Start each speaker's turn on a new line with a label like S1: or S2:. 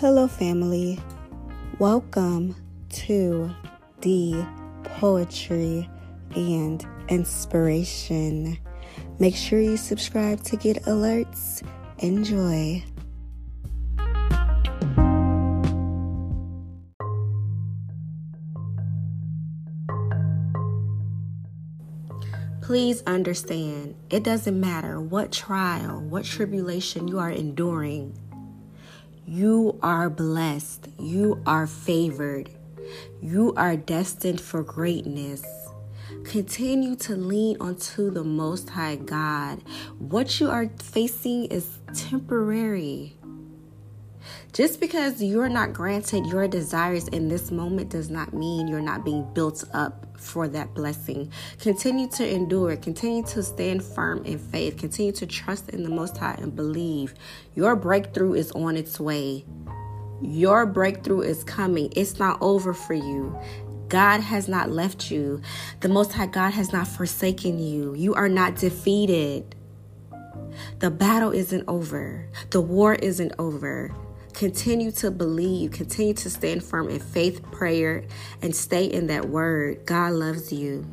S1: Hello, family. Welcome to the Poetry and Inspiration. Make sure you subscribe to get alerts. Enjoy. Please understand, it doesn't matter what trial, what tribulation you are enduring. You are blessed. You are favored. You are destined for greatness. Continue to lean onto the Most High God. What you are facing is temporary. Just because you're not granted your desires in this moment does not mean you're not being built up for that blessing. Continue to endure, continue to stand firm in faith, continue to trust in the Most High and believe your breakthrough is on its way. Your breakthrough is coming. It's not over for you. God has not left you. The Most High God has not forsaken you. You are not defeated. The battle isn't over. The war isn't over. Continue to believe, continue to stand firm in faith, prayer, and stay in that word. God loves you.